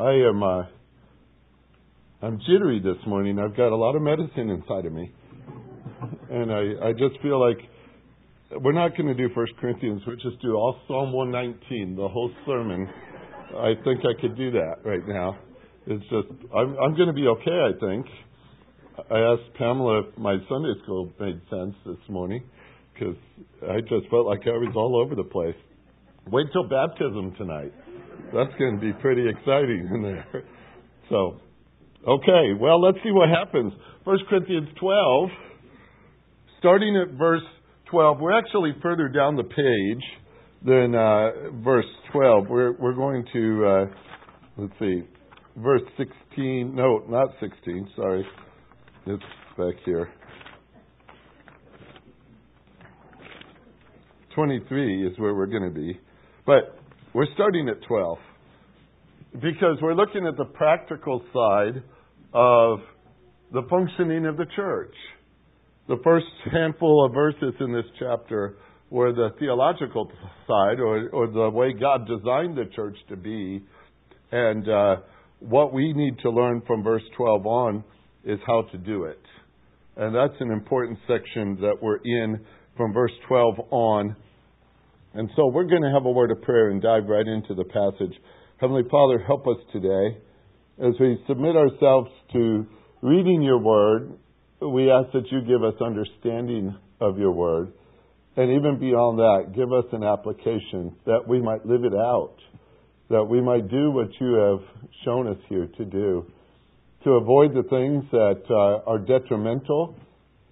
I am uh, I'm jittery this morning. I've got a lot of medicine inside of me, and I I just feel like we're not going to do First Corinthians. We'll just do all Psalm 119, the whole sermon. I think I could do that right now. It's just I'm I'm going to be okay. I think. I asked Pamela if my Sunday school made sense this morning because I just felt like I was all over the place. Wait till baptism tonight. That's going to be pretty exciting in there. So, okay, well, let's see what happens. 1 Corinthians 12, starting at verse 12. We're actually further down the page than uh, verse 12. We're, we're going to, uh, let's see, verse 16. No, not 16, sorry. It's back here. 23 is where we're going to be. But we're starting at 12 because we're looking at the practical side of the functioning of the church. The first handful of verses in this chapter were the theological side or, or the way God designed the church to be. And uh, what we need to learn from verse 12 on is how to do it. And that's an important section that we're in from verse 12 on. And so we're going to have a word of prayer and dive right into the passage. Heavenly Father, help us today as we submit ourselves to reading your word. We ask that you give us understanding of your word. And even beyond that, give us an application that we might live it out, that we might do what you have shown us here to do to avoid the things that uh, are detrimental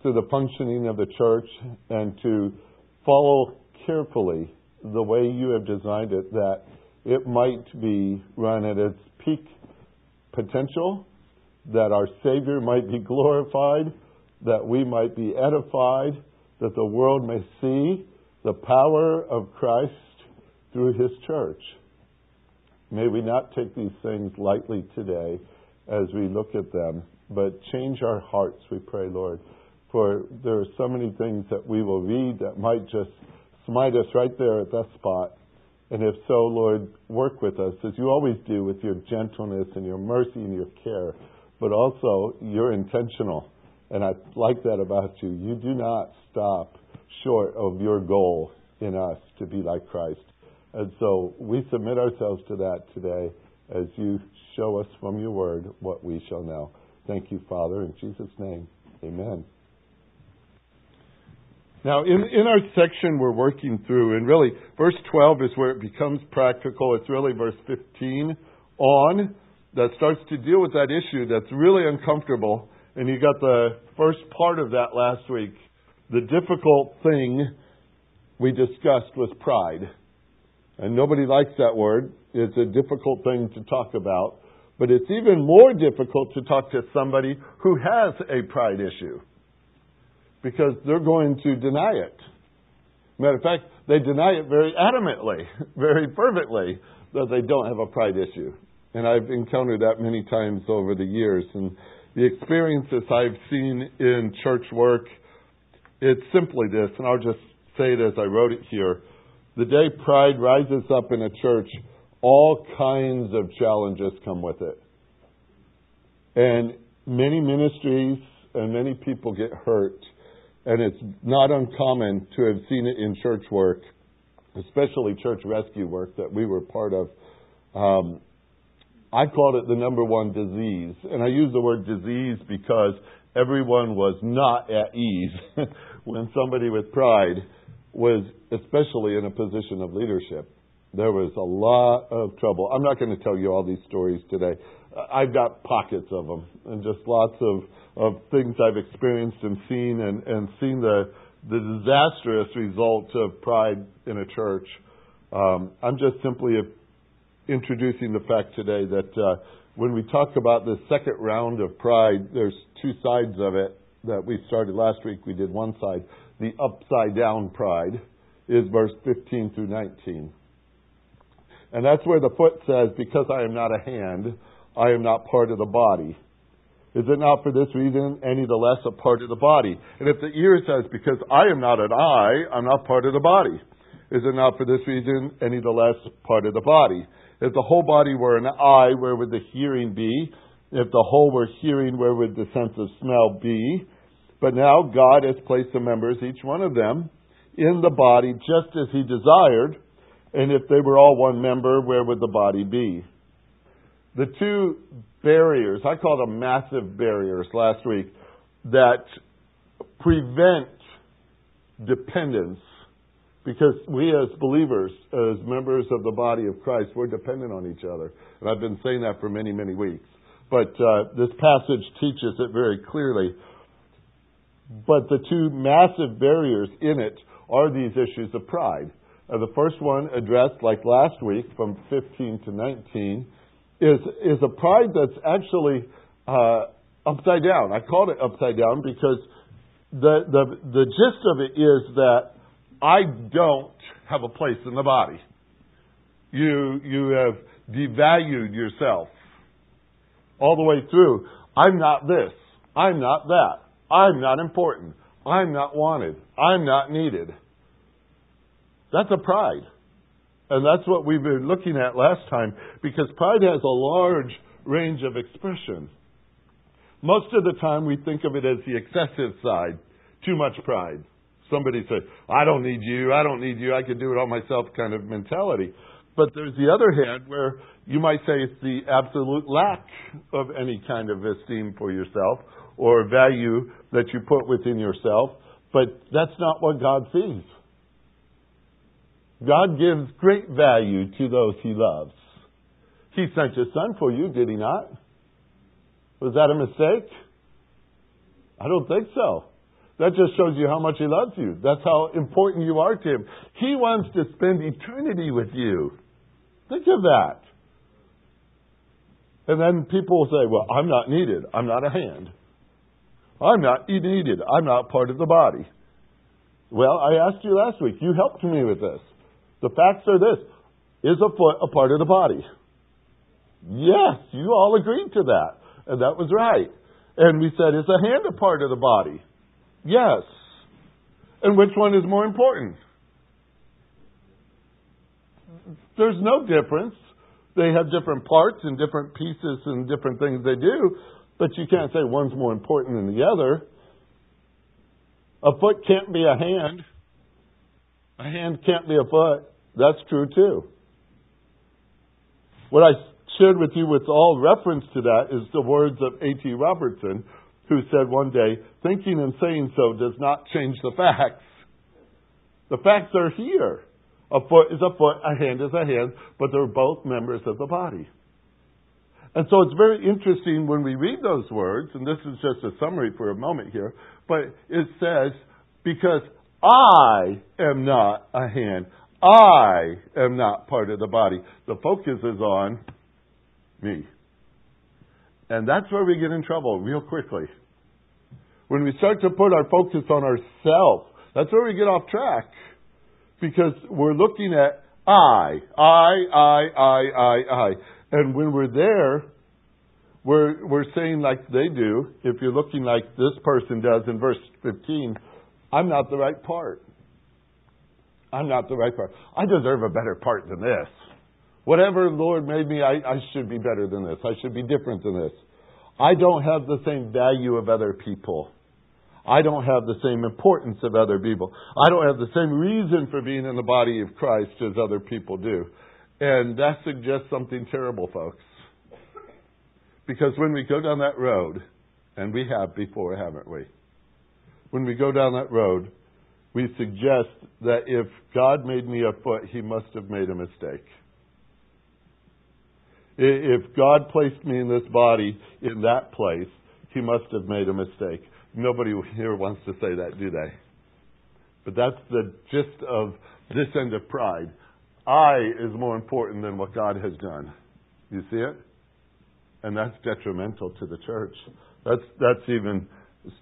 to the functioning of the church and to follow carefully the way you have designed it that it might be run at its peak potential, that our Savior might be glorified, that we might be edified, that the world may see the power of Christ through His church. May we not take these things lightly today as we look at them. But change our hearts, we pray, Lord. For there are so many things that we will read that might just smite us right there at that spot. And if so, Lord, work with us as you always do with your gentleness and your mercy and your care. But also, you're intentional. And I like that about you. You do not stop short of your goal in us to be like Christ. And so we submit ourselves to that today as you show us from your word what we shall know. Thank you, Father, in Jesus' name. Amen. Now, in, in our section we're working through, and really, verse 12 is where it becomes practical. It's really verse 15 on that starts to deal with that issue that's really uncomfortable. And you got the first part of that last week. The difficult thing we discussed was pride. And nobody likes that word. It's a difficult thing to talk about. But it's even more difficult to talk to somebody who has a pride issue because they're going to deny it. Matter of fact, they deny it very adamantly, very fervently, that they don't have a pride issue. And I've encountered that many times over the years. And the experiences I've seen in church work, it's simply this, and I'll just say it as I wrote it here. The day pride rises up in a church, all kinds of challenges come with it. And many ministries and many people get hurt. And it's not uncommon to have seen it in church work, especially church rescue work that we were part of. Um, I called it the number one disease. And I use the word disease because everyone was not at ease when somebody with pride was especially in a position of leadership. There was a lot of trouble. I'm not going to tell you all these stories today. I've got pockets of them and just lots of, of things I've experienced and seen and, and seen the, the disastrous results of pride in a church. Um, I'm just simply introducing the fact today that uh, when we talk about the second round of pride, there's two sides of it that we started last week. We did one side. The upside down pride is verse 15 through 19. And that's where the foot says, Because I am not a hand, I am not part of the body. Is it not for this reason any the less a part of the body? And if the ear says, Because I am not an eye, I'm not part of the body. Is it not for this reason any the less part of the body? If the whole body were an eye, where would the hearing be? If the whole were hearing, where would the sense of smell be? But now God has placed the members, each one of them, in the body just as He desired. And if they were all one member, where would the body be? The two barriers, I called them massive barriers last week, that prevent dependence because we as believers, as members of the body of Christ, we're dependent on each other. And I've been saying that for many, many weeks. But uh, this passage teaches it very clearly. But the two massive barriers in it are these issues of pride. Uh, the first one, addressed like last week from 15 to 19, is, is a pride that's actually uh, upside down. I called it upside down because the, the, the gist of it is that I don't have a place in the body. You, you have devalued yourself all the way through. I'm not this. I'm not that. I'm not important. I'm not wanted. I'm not needed. That's a pride. And that's what we've been looking at last time because pride has a large range of expression. Most of the time we think of it as the excessive side, too much pride. Somebody say, I don't need you, I don't need you, I can do it all myself kind of mentality. But there's the other hand where you might say it's the absolute lack of any kind of esteem for yourself or value that you put within yourself, but that's not what God sees. God gives great value to those he loves. He sent his son for you, did he not? Was that a mistake? I don't think so. That just shows you how much he loves you. That's how important you are to him. He wants to spend eternity with you. Think of that. And then people will say, well, I'm not needed. I'm not a hand. I'm not needed. I'm not part of the body. Well, I asked you last week. You helped me with this. The facts are this. Is a foot a part of the body? Yes, you all agreed to that. And that was right. And we said, is a hand a part of the body? Yes. And which one is more important? There's no difference. They have different parts and different pieces and different things they do, but you can't say one's more important than the other. A foot can't be a hand. A hand can't be a foot. That's true too. What I shared with you with all reference to that is the words of A.T. Robertson, who said one day, thinking and saying so does not change the facts. The facts are here. A foot is a foot, a hand is a hand, but they're both members of the body. And so it's very interesting when we read those words, and this is just a summary for a moment here, but it says, because I am not a hand. I am not part of the body. The focus is on me. And that's where we get in trouble real quickly. When we start to put our focus on ourselves, that's where we get off track. Because we're looking at I, I, I, I, I, I. And when we're there, we're, we're saying like they do, if you're looking like this person does in verse 15, I'm not the right part. I'm not the right part. I deserve a better part than this. Whatever Lord made me, I, I should be better than this. I should be different than this. I don't have the same value of other people. I don't have the same importance of other people. I don't have the same reason for being in the body of Christ as other people do. And that suggests something terrible, folks. Because when we go down that road, and we have before, haven't we? When we go down that road, we suggest that if God made me a foot, he must have made a mistake. If God placed me in this body in that place, he must have made a mistake. Nobody here wants to say that, do they? But that's the gist of this end of pride. I is more important than what God has done. You see it? And that's detrimental to the church. That's, that's even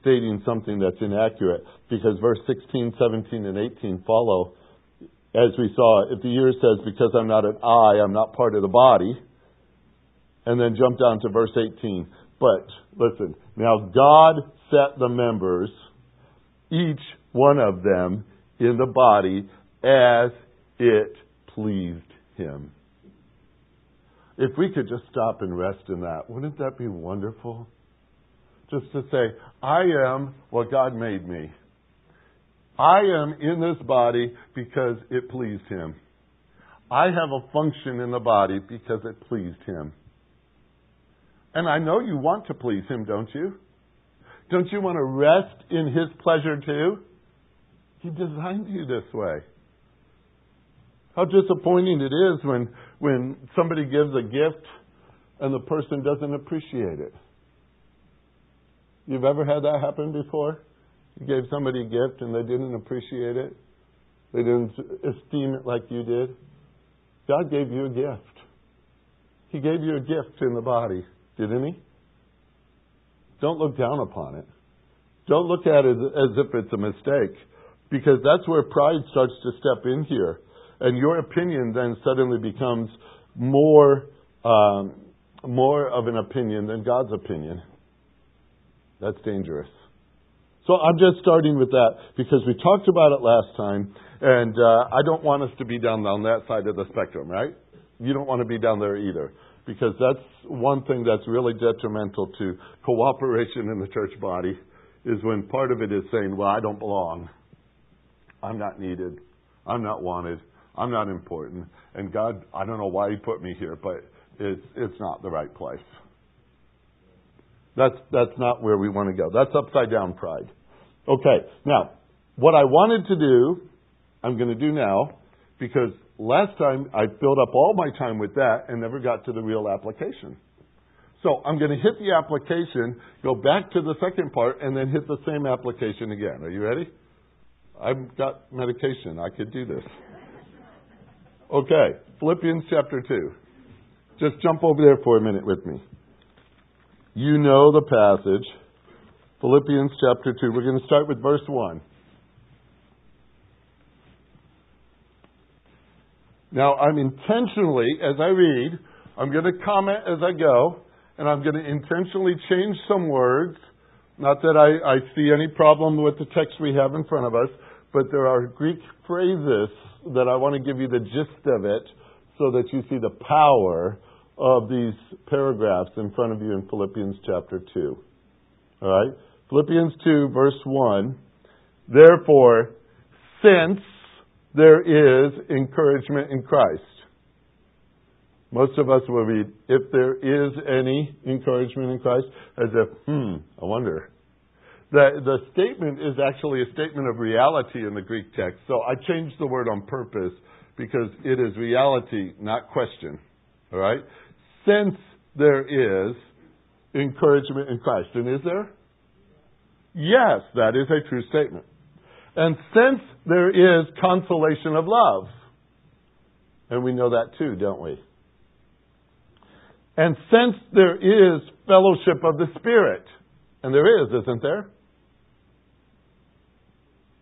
stating something that's inaccurate because verse 16, 17, and 18 follow. As we saw, if the ear says, Because I'm not an eye, I'm not part of the body, and then jump down to verse 18. But, listen, now God set the members, each one of them, in the body as it pleased him. If we could just stop and rest in that, wouldn't that be wonderful? Just to say, I am what God made me. I am in this body because it pleased Him. I have a function in the body because it pleased Him. And I know you want to please Him, don't you? Don't you want to rest in His pleasure too? He designed you this way. How disappointing it is when, when somebody gives a gift and the person doesn't appreciate it. You've ever had that happen before? You gave somebody a gift and they didn't appreciate it. They didn't esteem it like you did. God gave you a gift. He gave you a gift in the body, didn't He? Don't look down upon it. Don't look at it as if it's a mistake, because that's where pride starts to step in here. And your opinion then suddenly becomes more, um, more of an opinion than God's opinion. That's dangerous. So I'm just starting with that because we talked about it last time, and uh, I don't want us to be down on that side of the spectrum, right? You don't want to be down there either because that's one thing that's really detrimental to cooperation in the church body is when part of it is saying, well, I don't belong. I'm not needed. I'm not wanted. I'm not important. And God, I don't know why He put me here, but it's, it's not the right place. That's, that's not where we want to go. That's upside down pride. Okay, now, what I wanted to do, I'm going to do now, because last time I filled up all my time with that and never got to the real application. So I'm going to hit the application, go back to the second part, and then hit the same application again. Are you ready? I've got medication. I could do this. Okay, Philippians chapter 2. Just jump over there for a minute with me. You know the passage. Philippians chapter 2. We're going to start with verse 1. Now, I'm intentionally, as I read, I'm going to comment as I go, and I'm going to intentionally change some words. Not that I, I see any problem with the text we have in front of us, but there are Greek phrases that I want to give you the gist of it so that you see the power of these paragraphs in front of you in Philippians chapter 2. All right? Philippians 2, verse 1. Therefore, since there is encouragement in Christ. Most of us will read, if there is any encouragement in Christ, as if, hmm, I wonder. The, the statement is actually a statement of reality in the Greek text. So I changed the word on purpose because it is reality, not question. All right? Since there is encouragement in Christ. And is there? Yes, that is a true statement. And since there is consolation of love, and we know that too, don't we? And since there is fellowship of the Spirit, and there is, isn't there?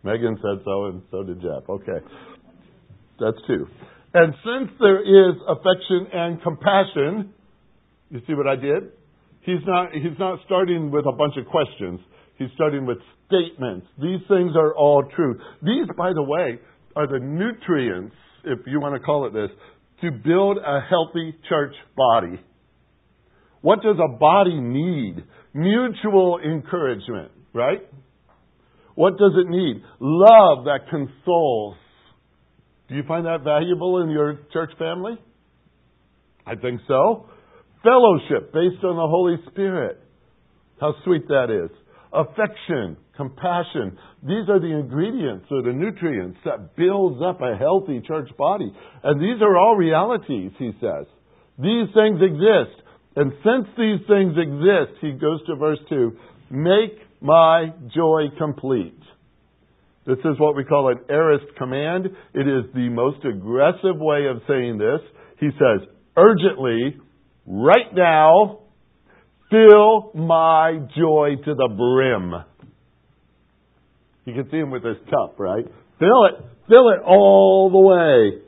Megan said so, and so did Jeff. Okay. That's two. And since there is affection and compassion, you see what I did? He's not, he's not starting with a bunch of questions. He's starting with statements. These things are all true. These, by the way, are the nutrients, if you want to call it this, to build a healthy church body. What does a body need? Mutual encouragement, right? What does it need? Love that consoles. Do you find that valuable in your church family? I think so. Fellowship based on the Holy Spirit. How sweet that is. Affection, compassion. These are the ingredients or the nutrients that builds up a healthy church body. And these are all realities, he says. These things exist. And since these things exist, he goes to verse 2, make my joy complete. This is what we call an aorist command. It is the most aggressive way of saying this. He says, urgently, right now, fill my joy to the brim. You can see him with his cup, right? Fill it. Fill it all the way.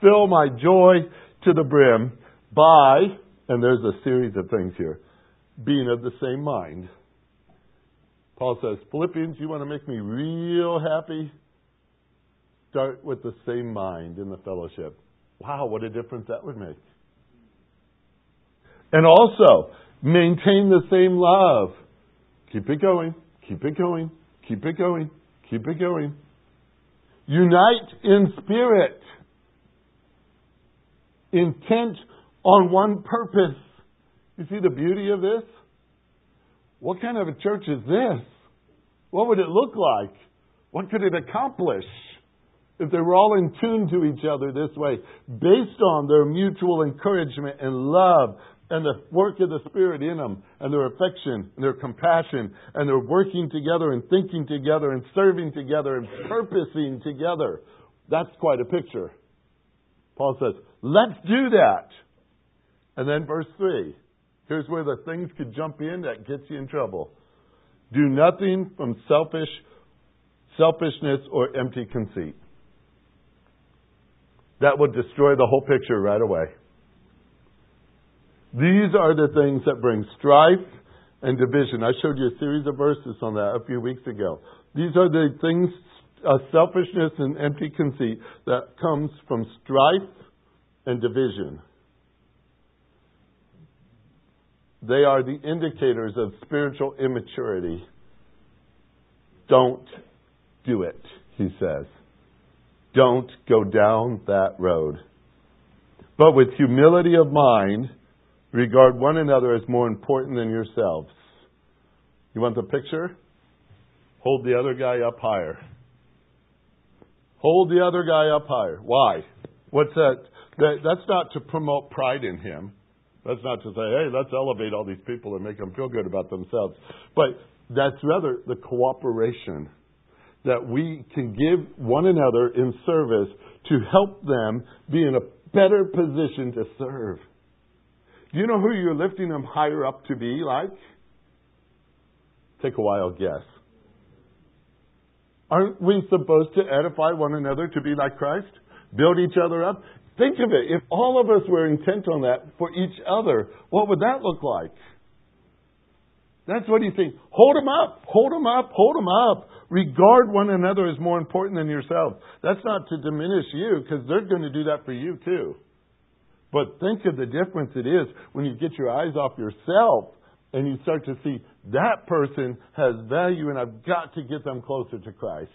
Fill my joy to the brim by, and there's a series of things here, being of the same mind Paul says, Philippians, you want to make me real happy? Start with the same mind in the fellowship. Wow, what a difference that would make. And also, maintain the same love. Keep it going, keep it going, keep it going, keep it going. Unite in spirit, intent on one purpose. You see the beauty of this? What kind of a church is this? What would it look like? What could it accomplish if they were all in tune to each other this way, based on their mutual encouragement and love and the work of the Spirit in them, and their affection, and their compassion, and their working together, and thinking together, and serving together, and purposing together. That's quite a picture. Paul says, let's do that. And then verse 3. Here's where the things could jump in that gets you in trouble. Do nothing from selfish selfishness or empty conceit. That would destroy the whole picture right away. These are the things that bring strife and division. I showed you a series of verses on that a few weeks ago. These are the things, uh, selfishness and empty conceit, that comes from strife and division. They are the indicators of spiritual immaturity. Don't do it, he says. Don't go down that road. But with humility of mind, regard one another as more important than yourselves. You want the picture? Hold the other guy up higher. Hold the other guy up higher. Why? What's that? that that's not to promote pride in him. That's not to say, hey, let's elevate all these people and make them feel good about themselves. But that's rather the cooperation that we can give one another in service to help them be in a better position to serve. Do you know who you're lifting them higher up to be like? Take a wild guess. Aren't we supposed to edify one another to be like Christ? Build each other up? Think of it. If all of us were intent on that for each other, what would that look like? That's what he's saying. Hold them up. Hold them up. Hold them up. Regard one another as more important than yourself. That's not to diminish you because they're going to do that for you too. But think of the difference it is when you get your eyes off yourself and you start to see that person has value and I've got to get them closer to Christ.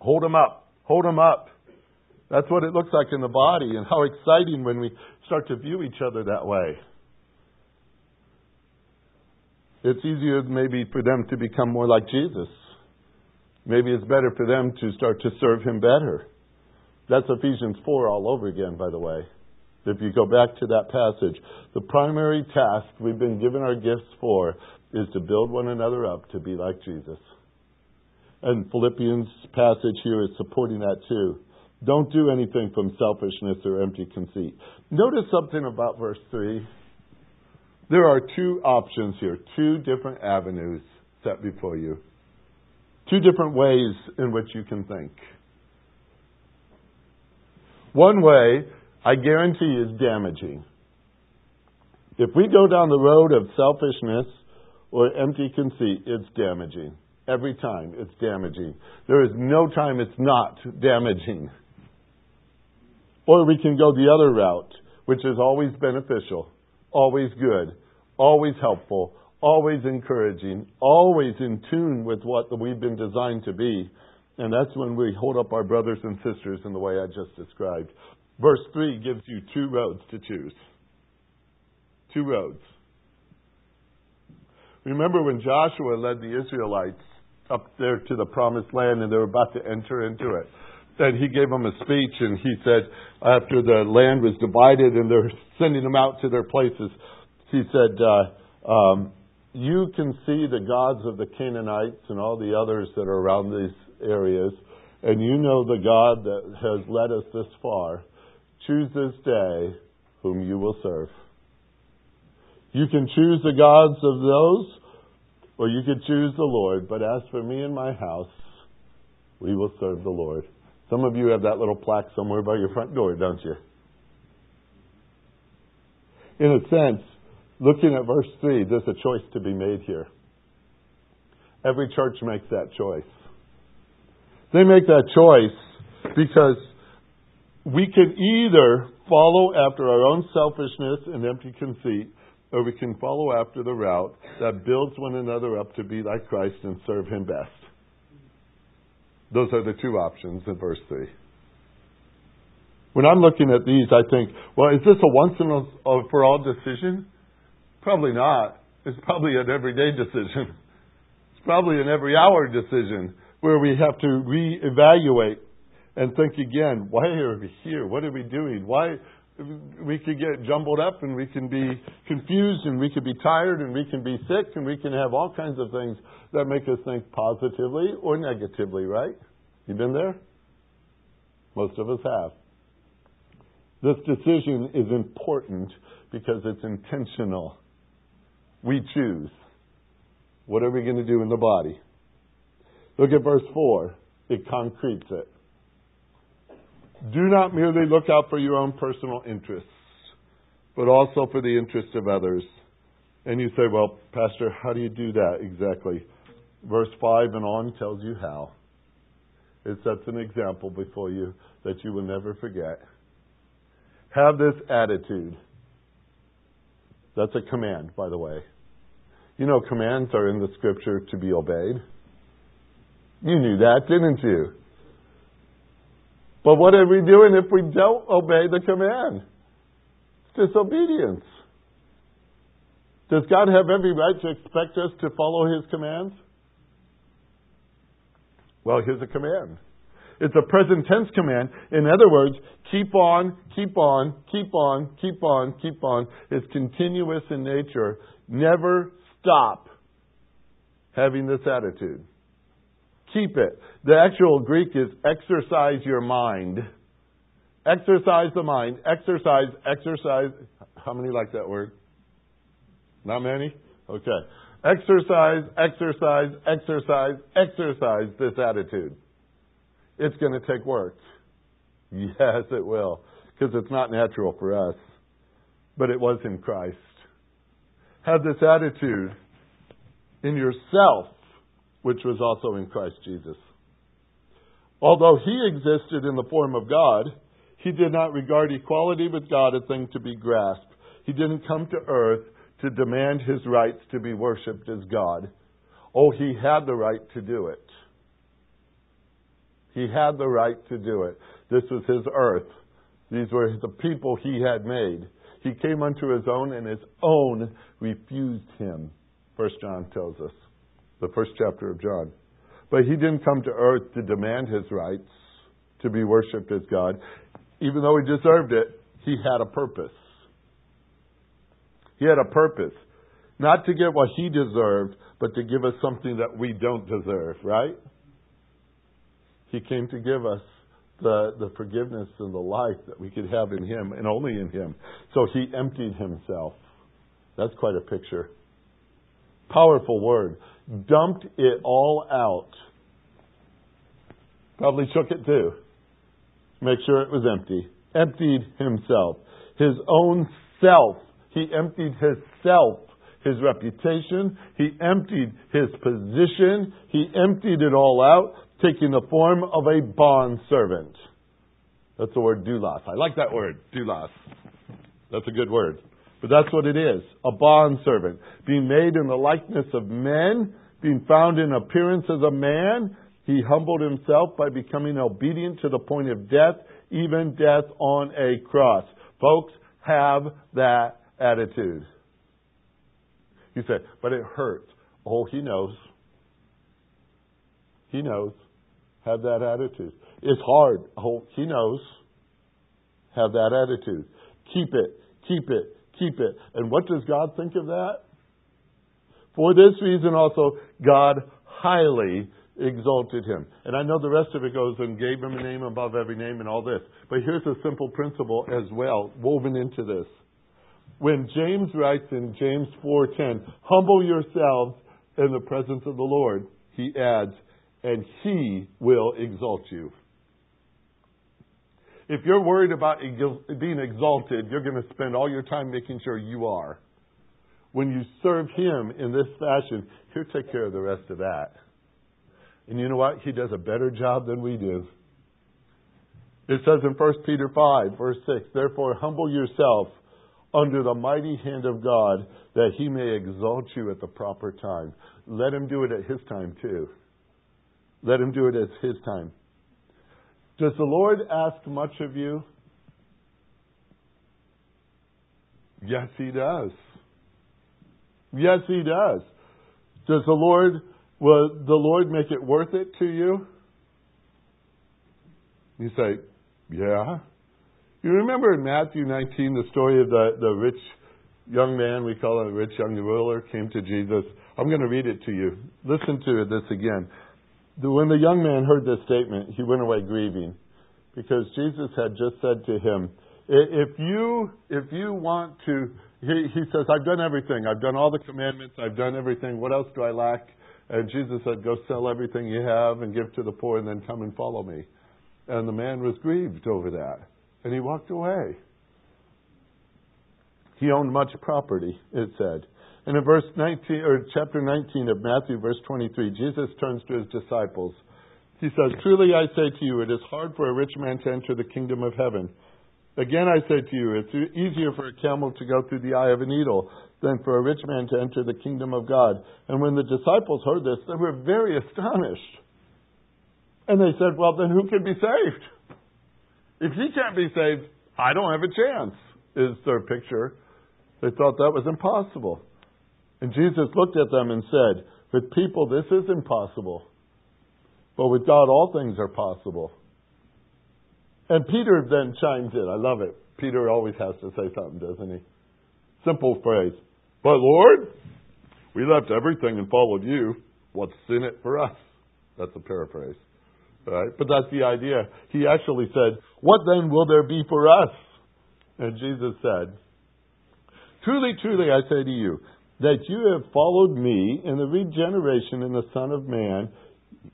Hold them up. Hold them up. That's what it looks like in the body, and how exciting when we start to view each other that way. It's easier maybe for them to become more like Jesus. Maybe it's better for them to start to serve Him better. That's Ephesians 4 all over again, by the way. If you go back to that passage, the primary task we've been given our gifts for is to build one another up to be like Jesus. And Philippians passage here is supporting that too. Don't do anything from selfishness or empty conceit. Notice something about verse 3. There are two options here, two different avenues set before you, two different ways in which you can think. One way, I guarantee, is damaging. If we go down the road of selfishness or empty conceit, it's damaging. Every time it's damaging. There is no time it's not damaging. Or we can go the other route, which is always beneficial, always good, always helpful, always encouraging, always in tune with what we've been designed to be. And that's when we hold up our brothers and sisters in the way I just described. Verse 3 gives you two roads to choose. Two roads. Remember when Joshua led the Israelites up there to the promised land and they were about to enter into it? That he gave them a speech and he said after the land was divided and they're sending them out to their places, he said, uh, um, "You can see the gods of the Canaanites and all the others that are around these areas, and you know the God that has led us this far. Choose this day whom you will serve. You can choose the gods of those, or you can choose the Lord. But as for me and my house, we will serve the Lord." Some of you have that little plaque somewhere by your front door, don't you? In a sense, looking at verse 3, there's a choice to be made here. Every church makes that choice. They make that choice because we can either follow after our own selfishness and empty conceit, or we can follow after the route that builds one another up to be like Christ and serve Him best. Those are the two options in verse 3. When I'm looking at these, I think, well, is this a once and for all decision? Probably not. It's probably an everyday decision. It's probably an every hour decision where we have to reevaluate and think again, why are we here? What are we doing? Why we could get jumbled up and we can be confused and we could be tired and we can be sick and we can have all kinds of things that make us think positively or negatively, right? You been there? Most of us have. This decision is important because it's intentional. We choose. What are we going to do in the body? Look at verse 4. It concretes it. Do not merely look out for your own personal interests, but also for the interests of others. And you say, well, Pastor, how do you do that exactly? Verse 5 and on tells you how. It sets an example before you that you will never forget. Have this attitude. That's a command, by the way. You know, commands are in the scripture to be obeyed. You knew that, didn't you? But what are we doing if we don't obey the command? It's disobedience. Does God have every right to expect us to follow His commands? Well, here's a command. It's a present tense command. In other words, keep on, keep on, keep on, keep on, keep on. It's continuous in nature. Never stop having this attitude. Keep it. The actual Greek is exercise your mind. Exercise the mind. Exercise, exercise. How many like that word? Not many? Okay. Exercise, exercise, exercise, exercise this attitude. It's going to take work. Yes, it will. Because it's not natural for us. But it was in Christ. Have this attitude in yourself which was also in Christ Jesus. Although he existed in the form of God, he did not regard equality with God a thing to be grasped. He didn't come to earth to demand his rights to be worshiped as God. Oh, he had the right to do it. He had the right to do it. This was his earth. These were the people he had made. He came unto his own, and his own refused him. First John tells us the first chapter of John. But he didn't come to earth to demand his rights to be worshiped as God. Even though he deserved it, he had a purpose. He had a purpose. Not to get what he deserved, but to give us something that we don't deserve, right? He came to give us the, the forgiveness and the life that we could have in him and only in him. So he emptied himself. That's quite a picture. Powerful word dumped it all out. Probably shook it too. Make sure it was empty. Emptied himself. His own self. He emptied his self, his reputation. He emptied his position. He emptied it all out, taking the form of a bond servant. That's the word doulos. I like that word, doulos. That's a good word. But that's what it is a bond servant, being made in the likeness of men, being found in appearance as a man. He humbled himself by becoming obedient to the point of death, even death on a cross. Folks, have that attitude. You say, but it hurts. Oh, he knows. He knows. Have that attitude. It's hard. Oh, he knows. Have that attitude. Keep it. Keep it keep it. And what does God think of that? For this reason also, God highly exalted him. And I know the rest of it goes and gave him a name above every name and all this. But here's a simple principle as well, woven into this. When James writes in James 4:10, "Humble yourselves in the presence of the Lord," he adds, "and he will exalt you." If you're worried about being exalted, you're going to spend all your time making sure you are. When you serve Him in this fashion, He'll take care of the rest of that. And you know what? He does a better job than we do. It says in 1 Peter 5, verse 6, Therefore humble yourself under the mighty hand of God that he may exalt you at the proper time. Let him do it at his time too. Let him do it at his time. Does the Lord ask much of you? Yes, he does. Yes, he does. Does the Lord will the Lord make it worth it to you? You say, Yeah. You remember in Matthew 19 the story of the, the rich young man, we call him a rich young ruler, came to Jesus. I'm going to read it to you. Listen to this again. When the young man heard this statement, he went away grieving because Jesus had just said to him, if you if you want to he, he says i've done everything. I've done all the commandments. I've done everything. What else do i lack? And jesus said go sell everything you have and give to the poor and then come and follow me. And the man was grieved over that and he walked away. He owned much property, it said. And in verse 19, or chapter 19 of Matthew, verse 23, Jesus turns to his disciples. He says, Truly I say to you, it is hard for a rich man to enter the kingdom of heaven. Again I say to you, it's easier for a camel to go through the eye of a needle than for a rich man to enter the kingdom of God. And when the disciples heard this, they were very astonished. And they said, Well, then who can be saved? If he can't be saved, I don't have a chance, is their picture. They thought that was impossible. And Jesus looked at them and said, With people, this is impossible. But with God, all things are possible. And Peter then chimes in. I love it. Peter always has to say something, doesn't he? Simple phrase. But Lord, we left everything and followed you. What's in it for us? That's a paraphrase. Right? But that's the idea. He actually said, What then will there be for us? And Jesus said, Truly, truly, I say to you, that you have followed me in the regeneration in the Son of Man,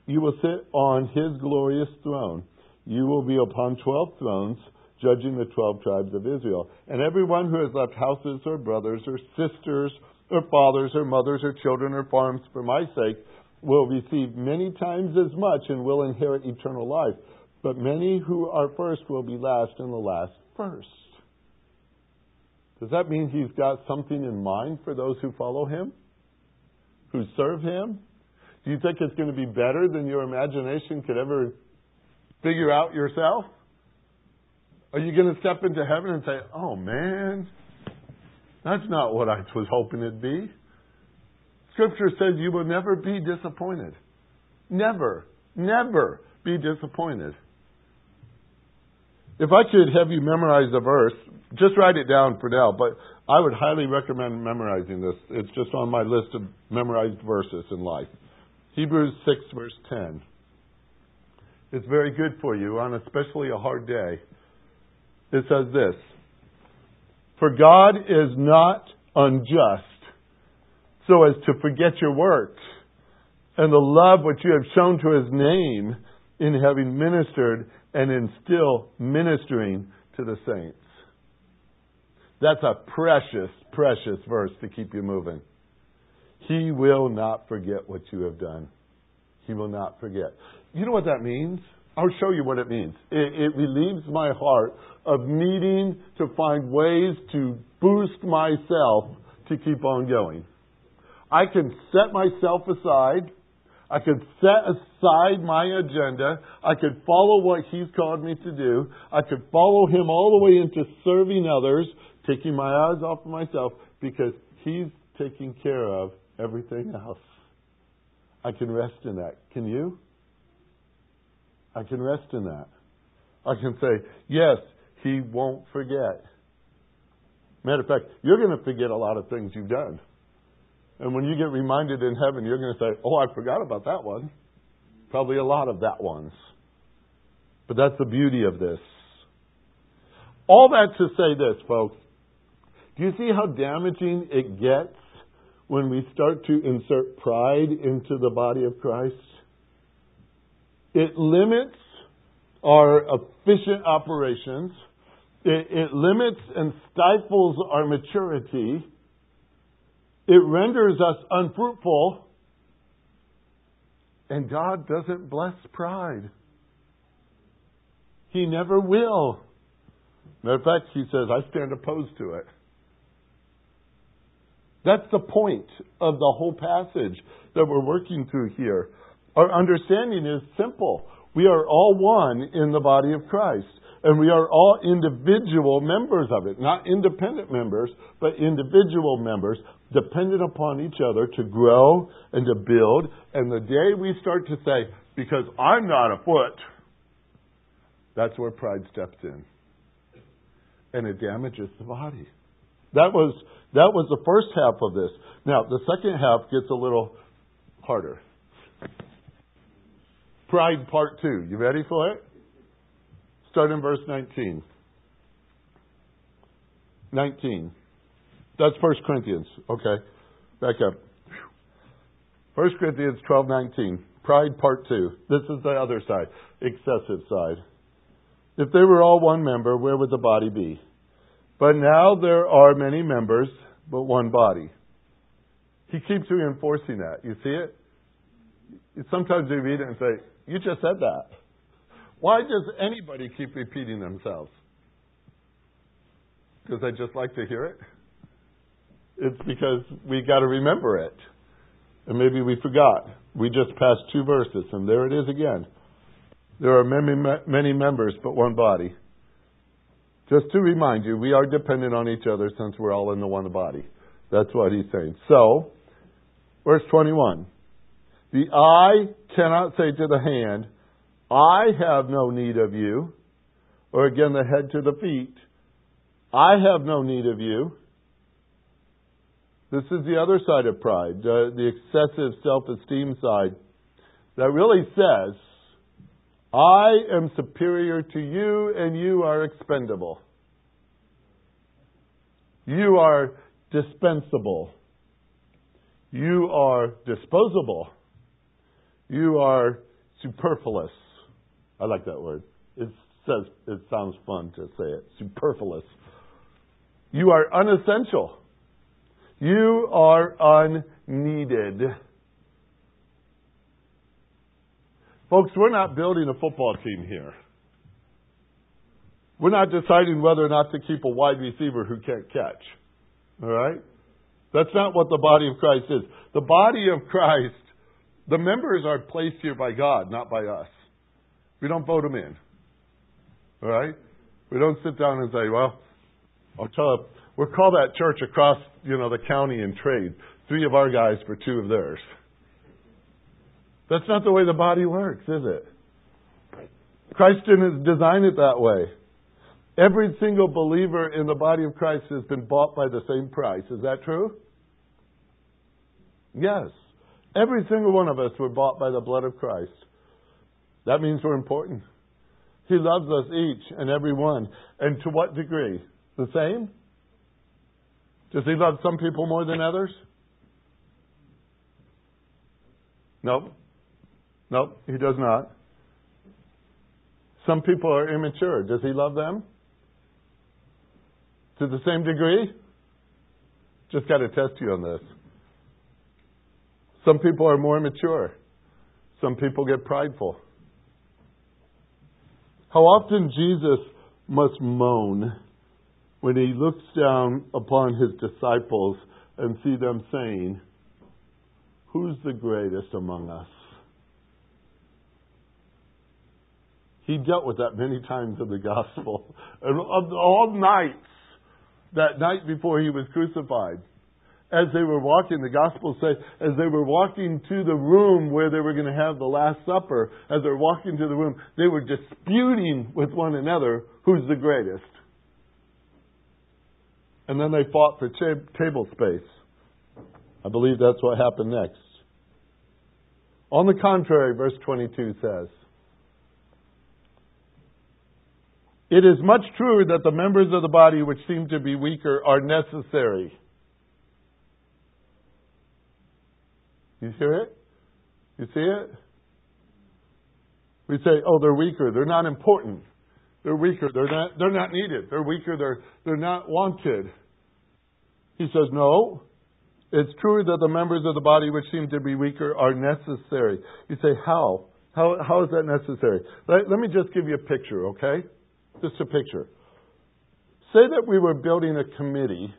you will sit on his glorious throne. You will be upon twelve thrones, judging the twelve tribes of Israel. And everyone who has left houses or brothers or sisters or fathers or mothers or children or farms for my sake will receive many times as much and will inherit eternal life. But many who are first will be last, and the last first. Does that mean he's got something in mind for those who follow him? Who serve him? Do you think it's going to be better than your imagination could ever figure out yourself? Are you going to step into heaven and say, oh man, that's not what I was hoping it'd be? Scripture says you will never be disappointed. Never, never be disappointed. If I could have you memorize the verse, just write it down for now, but I would highly recommend memorizing this. It's just on my list of memorized verses in life. Hebrews 6, verse 10. It's very good for you on especially a hard day. It says this For God is not unjust so as to forget your works and the love which you have shown to his name in having ministered and in still ministering to the saints. That's a precious, precious verse to keep you moving. He will not forget what you have done. He will not forget. You know what that means? I'll show you what it means. It, it relieves my heart of needing to find ways to boost myself to keep on going. I can set myself aside. I could set aside my agenda. I could follow what He's called me to do. I could follow Him all the way into serving others, taking my eyes off of myself because He's taking care of everything else. I can rest in that. Can you? I can rest in that. I can say, yes, He won't forget. Matter of fact, you're going to forget a lot of things you've done. And when you get reminded in heaven, you're going to say, Oh, I forgot about that one. Probably a lot of that ones. But that's the beauty of this. All that to say this, folks. Do you see how damaging it gets when we start to insert pride into the body of Christ? It limits our efficient operations. It, it limits and stifles our maturity it renders us unfruitful, and God doesn't bless pride. He never will. Matter of fact, he says, I stand opposed to it. That's the point of the whole passage that we're working through here. Our understanding is simple. We are all one in the body of Christ. And we are all individual members of it, not independent members, but individual members, dependent upon each other to grow and to build. And the day we start to say, because I'm not a foot, that's where pride steps in. And it damages the body. That was, that was the first half of this. Now, the second half gets a little harder. Pride part two. You ready for it? Start in verse 19. 19. That's 1 Corinthians. Okay. Back up. 1 Corinthians 12, 19. Pride part two. This is the other side. Excessive side. If they were all one member, where would the body be? But now there are many members, but one body. He keeps reinforcing that. You see it? Sometimes you read it and say, You just said that. Why does anybody keep repeating themselves? Because I just like to hear it? It's because we got to remember it. And maybe we forgot. We just passed two verses, and there it is again. There are many, many members, but one body. Just to remind you, we are dependent on each other since we're all in the one body. That's what he's saying. So, verse 21. The eye cannot say to the hand, I have no need of you. Or again, the head to the feet. I have no need of you. This is the other side of pride, the, excessive self esteem side, that really says, I am superior to you and you are expendable. You are dispensable. You are disposable. You are superfluous. I like that word. It says it sounds fun to say it. Superfluous. You are unessential. You are unneeded. Folks, we're not building a football team here. We're not deciding whether or not to keep a wide receiver who can't catch. All right? That's not what the body of Christ is. The body of Christ, the members are placed here by God, not by us. We don't vote them in. All right? We don't sit down and say, well, I'll tell we'll call that church across, you know, the county and trade. Three of our guys for two of theirs. That's not the way the body works, is it? Christ didn't design it that way. Every single believer in the body of Christ has been bought by the same price. Is that true? Yes. Every single one of us were bought by the blood of Christ. That means we're important. He loves us each and every one. And to what degree? The same? Does he love some people more than others? Nope. Nope, he does not. Some people are immature. Does he love them? To the same degree? Just got to test you on this. Some people are more mature. Some people get prideful. How often Jesus must moan when he looks down upon his disciples and see them saying, Who's the greatest among us? He dealt with that many times in the gospel. And all nights, that night before he was crucified, as they were walking, the gospel says, as they were walking to the room where they were going to have the Last Supper, as they were walking to the room, they were disputing with one another who's the greatest. And then they fought for table space. I believe that's what happened next. On the contrary, verse 22 says, It is much truer that the members of the body which seem to be weaker are necessary You hear it? You see it? We say, oh, they're weaker. They're not important. They're weaker. They're not, they're not needed. They're weaker. They're, they're not wanted. He says, no. It's true that the members of the body which seem to be weaker are necessary. You say, how? How, how is that necessary? Let, let me just give you a picture, okay? Just a picture. Say that we were building a committee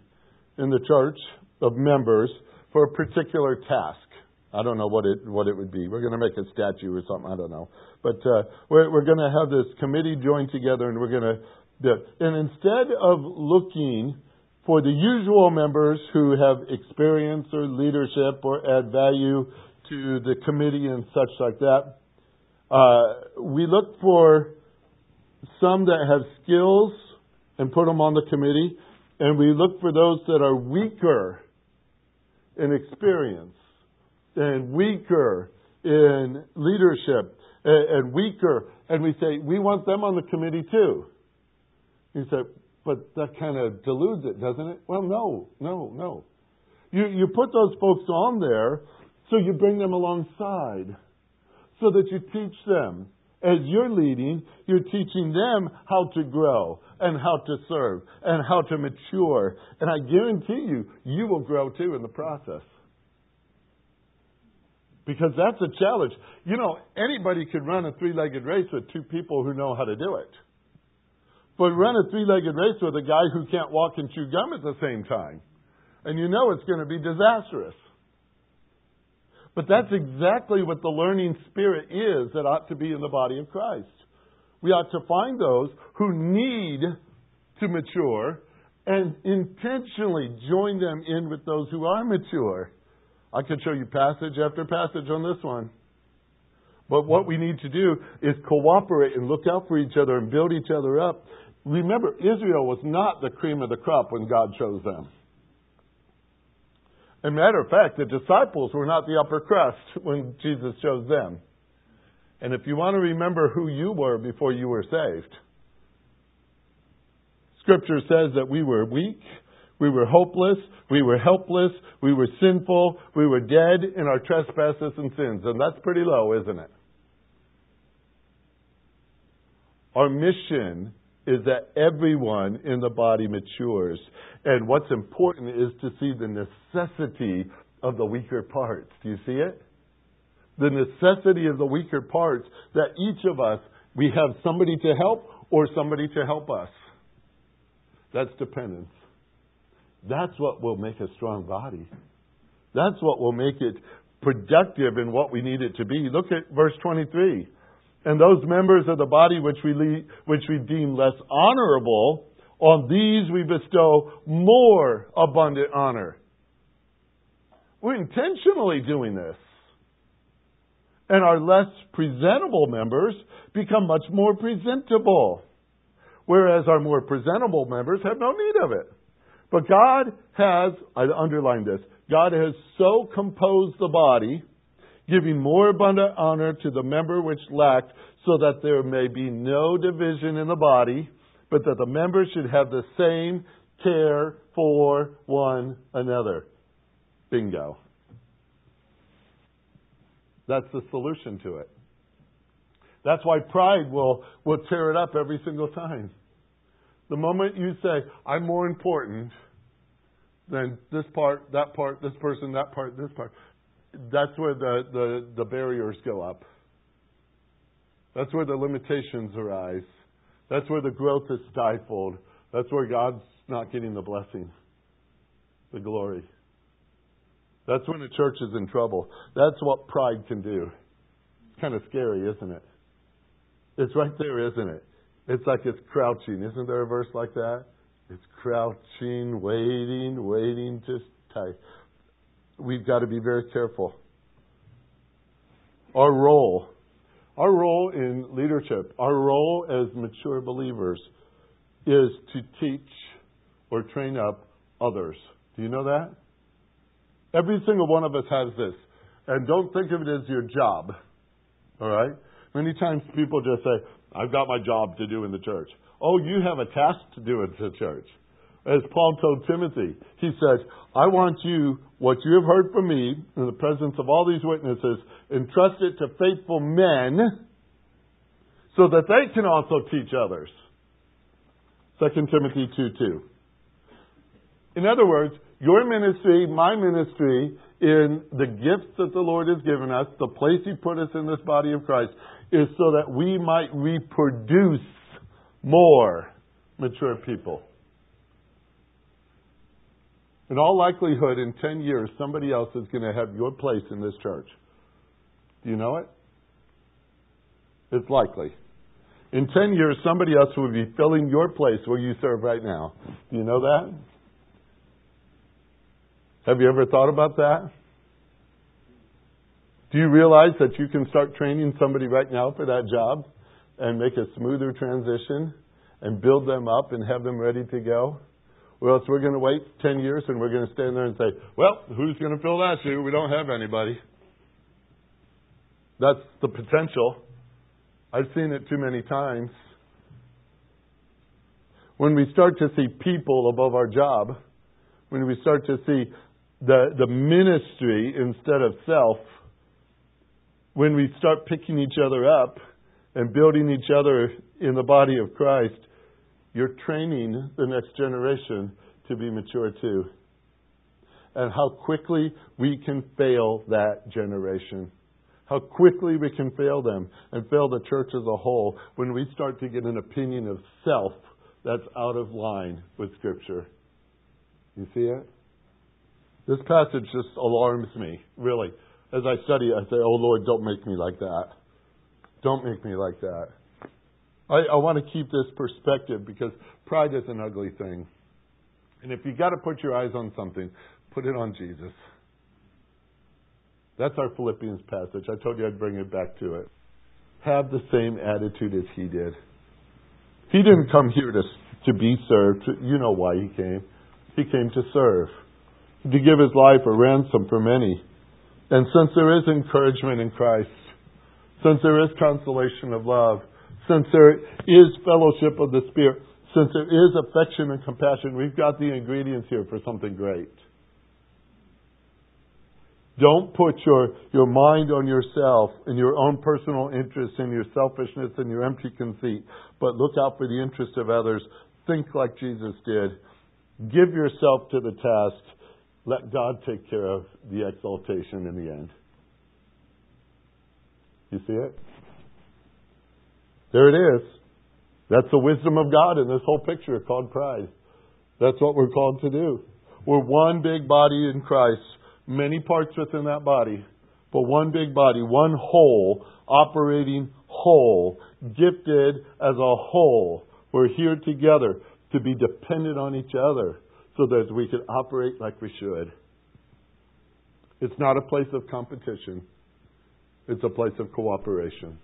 in the church of members for a particular task. I don't know what it what it would be. We're going to make a statue or something. I don't know, but uh, we're we're going to have this committee join together, and we're going to do it. And instead of looking for the usual members who have experience or leadership or add value to the committee and such like that, uh, we look for some that have skills and put them on the committee, and we look for those that are weaker in experience and weaker in leadership and, and weaker, and we say we want them on the committee too. He said, but that kind of dilutes it, doesn't it? Well, no, no, no. You you put those folks on there so you bring them alongside, so that you teach them as you're leading, you're teaching them how to grow and how to serve and how to mature. And I guarantee you, you will grow too in the process. Because that's a challenge. You know, anybody could run a three legged race with two people who know how to do it. But run a three legged race with a guy who can't walk and chew gum at the same time. And you know it's going to be disastrous. But that's exactly what the learning spirit is that ought to be in the body of Christ. We ought to find those who need to mature and intentionally join them in with those who are mature. I could show you passage after passage on this one. But what we need to do is cooperate and look out for each other and build each other up. Remember, Israel was not the cream of the crop when God chose them. As a matter of fact, the disciples were not the upper crust when Jesus chose them. And if you want to remember who you were before you were saved, Scripture says that we were weak, we were hopeless, we were helpless, we were sinful, we were dead in our trespasses and sins. And that's pretty low, isn't it? Our mission is that everyone in the body matures. And what's important is to see the necessity of the weaker parts. Do you see it? The necessity of the weaker parts that each of us, we have somebody to help or somebody to help us. That's dependence. That's what will make a strong body. That's what will make it productive in what we need it to be. Look at verse 23. And those members of the body which we, lead, which we deem less honorable, on these we bestow more abundant honor. We're intentionally doing this. And our less presentable members become much more presentable. Whereas our more presentable members have no need of it. But God has, I underline this, God has so composed the body, giving more abundant honor to the member which lacked, so that there may be no division in the body but that the members should have the same care for one another. Bingo. That's the solution to it. That's why pride will, will tear it up every single time. The moment you say, I'm more important than this part, that part, this person, that part, this part, that's where the, the, the barriers go up. That's where the limitations arise. That's where the growth is stifled. That's where God's not getting the blessing, the glory. That's when the church is in trouble. That's what pride can do. It's kind of scary, isn't it? It's right there, isn't it? It's like it's crouching. Isn't there a verse like that? It's crouching, waiting, waiting to tie. We've got to be very careful. Our role our role in leadership, our role as mature believers, is to teach or train up others. Do you know that? Every single one of us has this. And don't think of it as your job. All right? Many times people just say, I've got my job to do in the church. Oh, you have a task to do in the church. As Paul told Timothy, he said, I want you, what you have heard from me in the presence of all these witnesses, entrust it to faithful men so that they can also teach others. 2 Timothy 2 2. In other words, your ministry, my ministry, in the gifts that the Lord has given us, the place He put us in this body of Christ, is so that we might reproduce more mature people. In all likelihood, in 10 years, somebody else is going to have your place in this church. Do you know it? It's likely. In 10 years, somebody else will be filling your place where you serve right now. Do you know that? Have you ever thought about that? Do you realize that you can start training somebody right now for that job and make a smoother transition and build them up and have them ready to go? Or else we're going to wait 10 years and we're going to stand there and say, well, who's going to fill that shoe? We don't have anybody. That's the potential. I've seen it too many times. When we start to see people above our job, when we start to see the, the ministry instead of self, when we start picking each other up and building each other in the body of Christ, you're training the next generation to be mature too. And how quickly we can fail that generation. How quickly we can fail them and fail the church as a whole when we start to get an opinion of self that's out of line with Scripture. You see it? This passage just alarms me, really. As I study, I say, Oh Lord, don't make me like that. Don't make me like that. I, I want to keep this perspective because pride is an ugly thing. And if you've got to put your eyes on something, put it on Jesus. That's our Philippians passage. I told you I'd bring it back to it. Have the same attitude as he did. He didn't come here to, to be served. You know why he came. He came to serve, to give his life a ransom for many. And since there is encouragement in Christ, since there is consolation of love, since there is fellowship of the Spirit, since there is affection and compassion, we've got the ingredients here for something great. Don't put your, your mind on yourself and your own personal interests and your selfishness and your empty conceit, but look out for the interests of others. Think like Jesus did. Give yourself to the task. Let God take care of the exaltation in the end. You see it? There it is. That's the wisdom of God in this whole picture called pride. That's what we're called to do. We're one big body in Christ, many parts within that body, but one big body, one whole, operating whole, gifted as a whole. We're here together to be dependent on each other so that we can operate like we should. It's not a place of competition. It's a place of cooperation.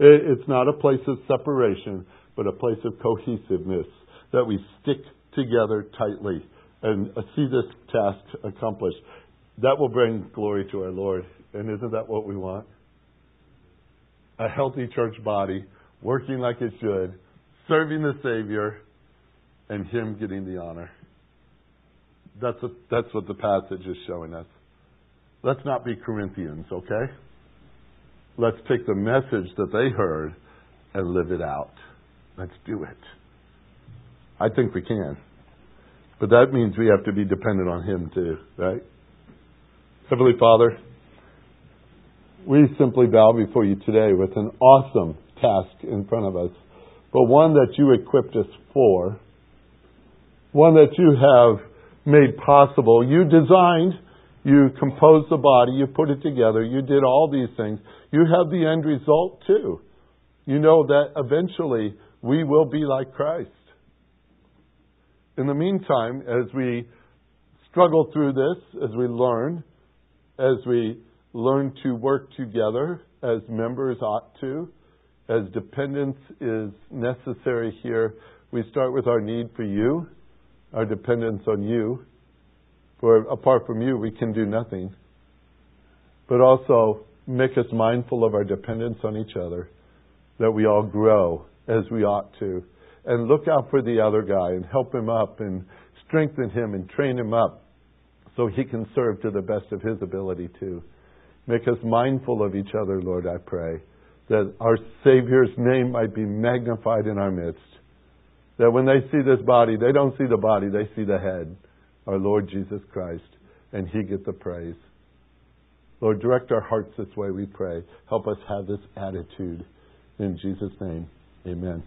It's not a place of separation, but a place of cohesiveness that we stick together tightly and uh, see this task accomplished. That will bring glory to our Lord. And isn't that what we want? A healthy church body working like it should, serving the Savior, and Him getting the honor. That's what, that's what the passage is showing us. Let's not be Corinthians, okay? Let's take the message that they heard and live it out. Let's do it. I think we can. But that means we have to be dependent on Him too, right? Heavenly Father, we simply bow before you today with an awesome task in front of us, but one that you equipped us for, one that you have made possible. You designed you composed the body, you put it together, you did all these things. You have the end result too. You know that eventually we will be like Christ. In the meantime, as we struggle through this, as we learn, as we learn to work together as members ought to, as dependence is necessary here, we start with our need for you, our dependence on you for apart from you, we can do nothing. But also make us mindful of our dependence on each other, that we all grow as we ought to. And look out for the other guy and help him up and strengthen him and train him up so he can serve to the best of his ability too. Make us mindful of each other, Lord, I pray, that our Savior's name might be magnified in our midst. That when they see this body, they don't see the body, they see the head our Lord Jesus Christ. and He get the praise. Lord, direct our hearts this way, we pray. Help us have this attitude. In Jesus' name, amen.